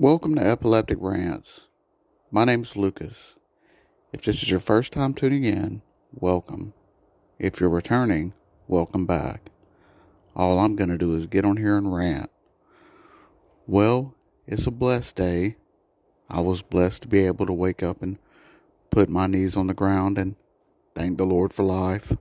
Welcome to Epileptic Rants. My name is Lucas. If this is your first time tuning in, welcome. If you're returning, welcome back. All I'm going to do is get on here and rant. Well, it's a blessed day. I was blessed to be able to wake up and put my knees on the ground and thank the Lord for life.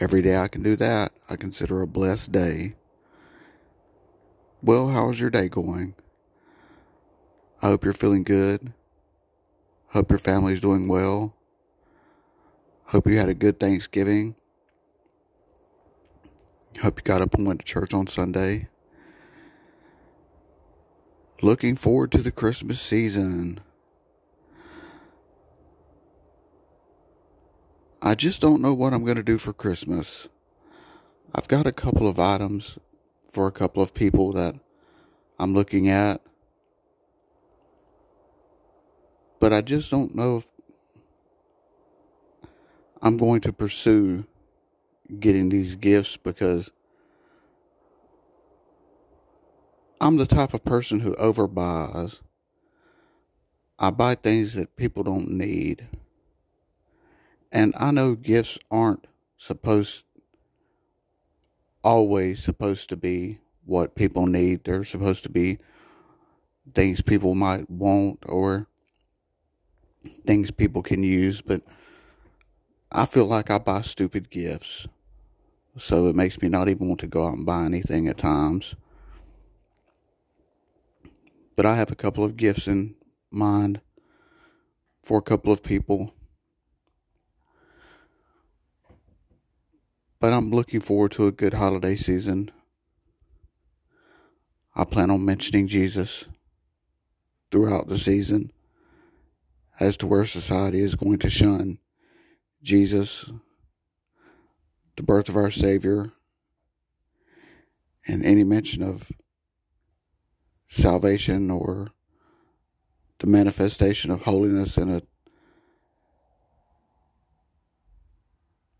Every day I can do that, I consider a blessed day. Well, how's your day going? I hope you're feeling good. Hope your family's doing well. Hope you had a good Thanksgiving. Hope you got up and went to church on Sunday. Looking forward to the Christmas season. I just don't know what I'm going to do for Christmas. I've got a couple of items for a couple of people that I'm looking at. But I just don't know if I'm going to pursue getting these gifts because I'm the type of person who overbuys. I buy things that people don't need. And I know gifts aren't supposed always supposed to be what people need. They're supposed to be things people might want or things people can use, but I feel like I buy stupid gifts. So it makes me not even want to go out and buy anything at times. But I have a couple of gifts in mind for a couple of people. But I'm looking forward to a good holiday season. I plan on mentioning Jesus throughout the season as to where society is going to shun Jesus, the birth of our Savior, and any mention of salvation or the manifestation of holiness in a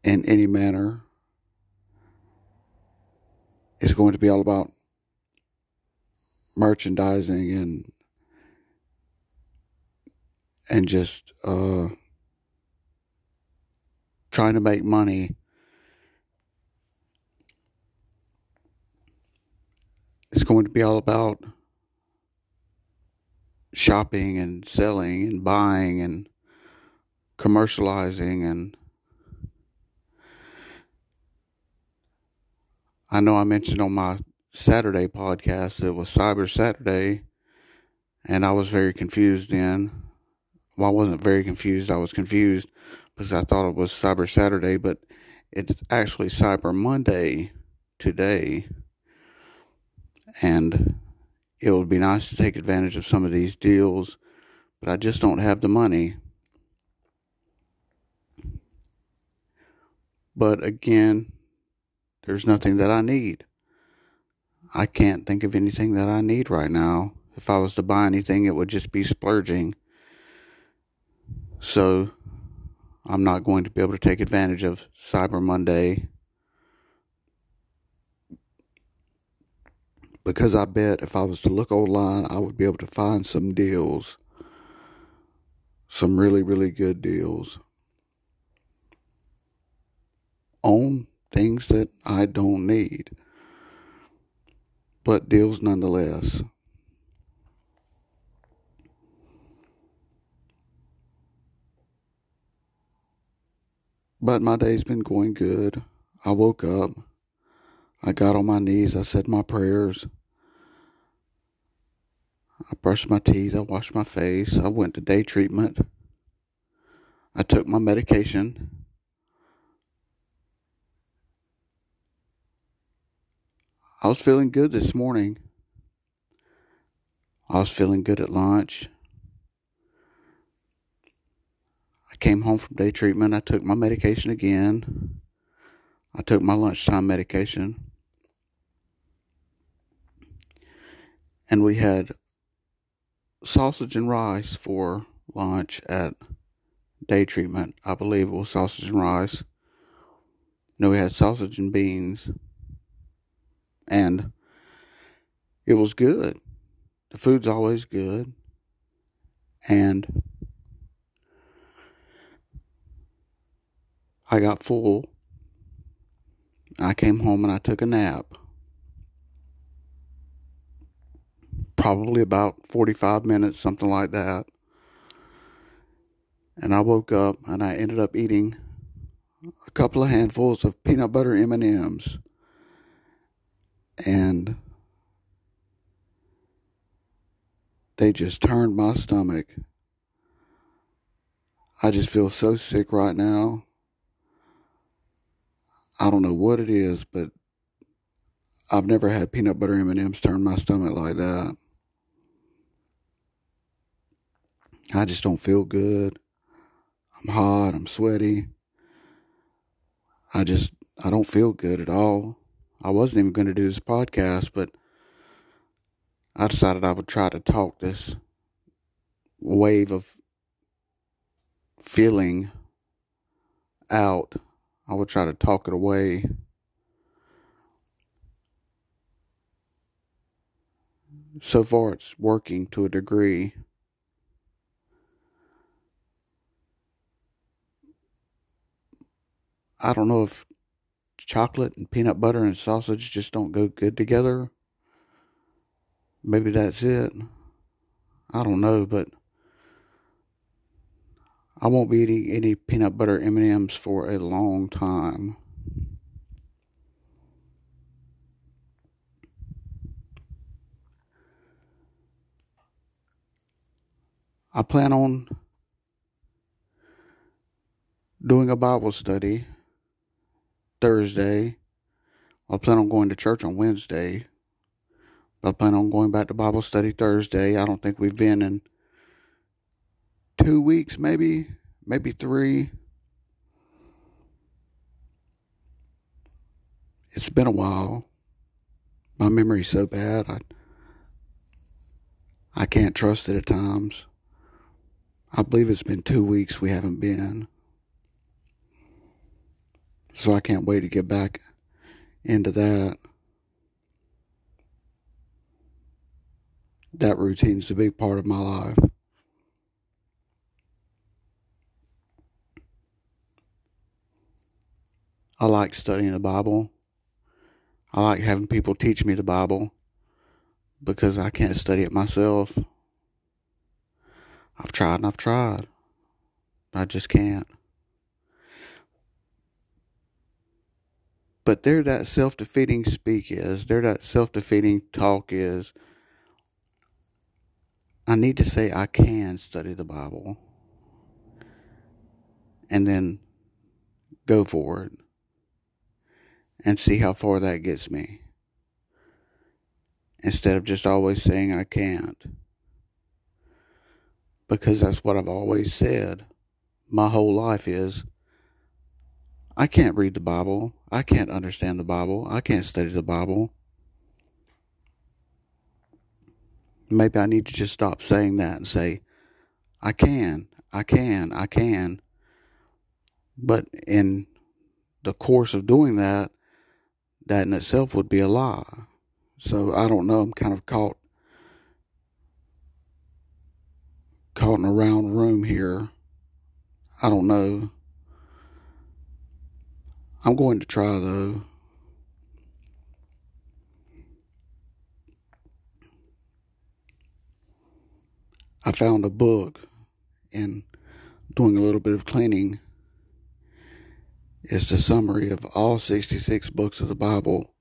in any manner is going to be all about merchandising and and just uh, trying to make money. It's going to be all about shopping and selling and buying and commercializing and I know I mentioned on my Saturday podcast it was Cyber Saturday and I was very confused then well, I wasn't very confused. I was confused because I thought it was Cyber Saturday, but it's actually Cyber Monday today. And it would be nice to take advantage of some of these deals, but I just don't have the money. But again, there's nothing that I need. I can't think of anything that I need right now. If I was to buy anything, it would just be splurging. So I'm not going to be able to take advantage of Cyber Monday because I bet if I was to look online, I would be able to find some deals, some really, really good deals on things that I don't need, but deals nonetheless. But my day's been going good. I woke up. I got on my knees. I said my prayers. I brushed my teeth. I washed my face. I went to day treatment. I took my medication. I was feeling good this morning. I was feeling good at lunch. Came home from day treatment. I took my medication again. I took my lunchtime medication. And we had sausage and rice for lunch at day treatment. I believe it was sausage and rice. No, we had sausage and beans. And it was good. the food's always good. And I got full. I came home and I took a nap. Probably about 45 minutes, something like that. And I woke up and I ended up eating a couple of handfuls of peanut butter M&Ms. And they just turned my stomach. I just feel so sick right now. I don't know what it is, but I've never had peanut butter M&Ms turn my stomach like that. I just don't feel good. I'm hot, I'm sweaty. I just I don't feel good at all. I wasn't even going to do this podcast, but I decided I would try to talk this wave of feeling out. I would try to talk it away. So far, it's working to a degree. I don't know if chocolate and peanut butter and sausage just don't go good together. Maybe that's it. I don't know, but I won't be eating any peanut butter M&Ms for a long time. I plan on doing a Bible study Thursday. I plan on going to church on Wednesday. I plan on going back to Bible study Thursday. I don't think we've been in two weeks, maybe, maybe three. It's been a while. My memory's so bad. I I can't trust it at times. I believe it's been two weeks we haven't been. So I can't wait to get back into that. That routine's a big part of my life. I like studying the Bible. I like having people teach me the Bible because I can't study it myself. I've tried and I've tried. I just can't. But there that self defeating speak is, there that self defeating talk is. I need to say I can study the Bible and then go for it and see how far that gets me. Instead of just always saying I can't. Because that's what I've always said. My whole life is I can't read the Bible. I can't understand the Bible. I can't study the Bible. Maybe I need to just stop saying that and say, I can, I can, I can. But in the course of doing that, that in itself would be a lie. So I don't know. I'm kind of caught caught in a round room here. I don't know. I'm going to try though. I found a book and doing a little bit of cleaning. It's the summary of all 66 books of the Bible.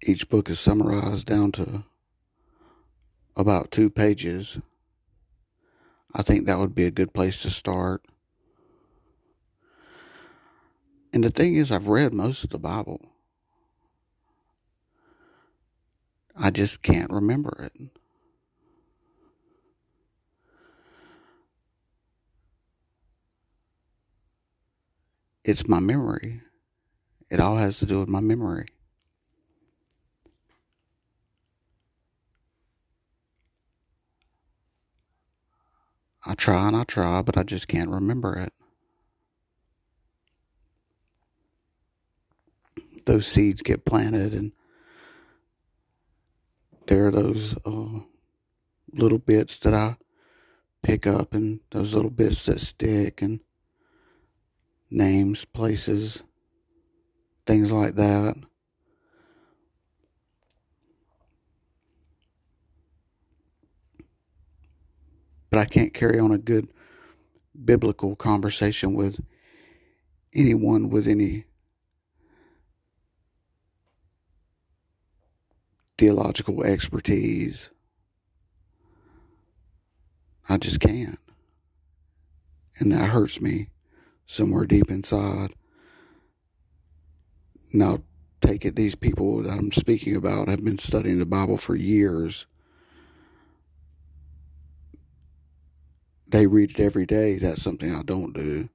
Each book is summarized down to about two pages. I think that would be a good place to start. And the thing is, I've read most of the Bible. I just can't remember it. It's my memory. It all has to do with my memory. I try and I try, but I just can't remember it. those seeds get planted and there are those uh, little bits that I pick up and those little bits that stick and names, places, things like that. But I can't carry on a good biblical conversation with anyone with any theological expertise. I just can't. And that hurts me somewhere deep inside. Now, take it, these people that I'm speaking about have been studying the Bible for years. They read it every day. That's something I don't do.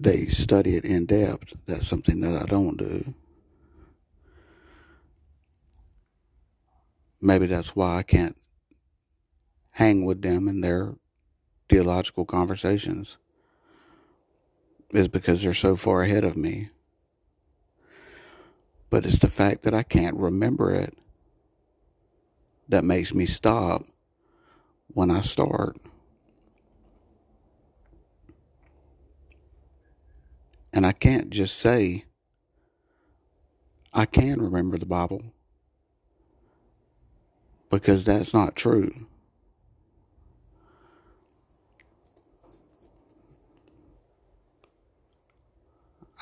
They study it in depth. That's something that I don't do. Maybe that's why I can't hang with them in their theological conversations, is because they're so far ahead of me. But it's the fact that I can't remember it that makes me stop when I start. And I can't just say, I can remember the Bible because that's not true.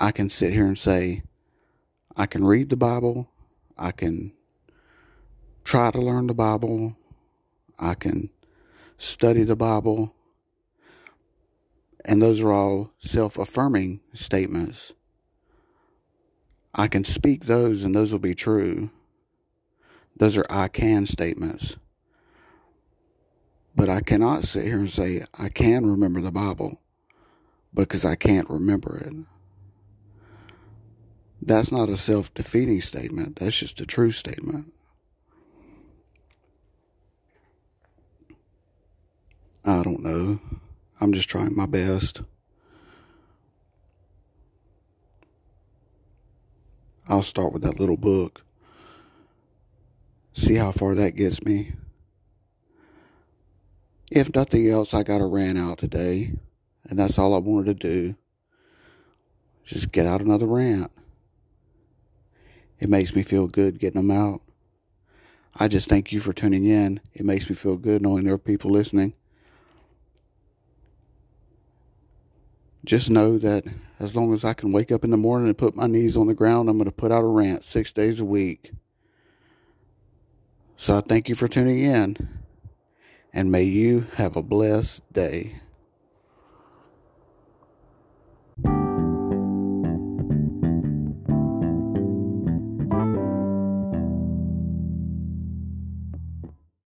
I can sit here and say, I can read the Bible, I can try to learn the Bible, I can study the Bible, and those are all self affirming statements. I can speak those and those will be true. Those are I can statements. But I cannot sit here and say I can remember the Bible because I can't remember it. That's not a self defeating statement. That's just a true statement. I don't know. I'm just trying my best. I'll start with that little book see how far that gets me. If nothing else, I got a rant out today, and that's all I wanted to do. Just get out another rant. It makes me feel good getting them out. I just thank you for tuning in. It makes me feel good knowing there are people listening. Just know that as long as I can wake up in the morning and put my knees on the ground, I'm going to put out a rant six days a week. So I thank you for tuning in, and may you have a blessed day.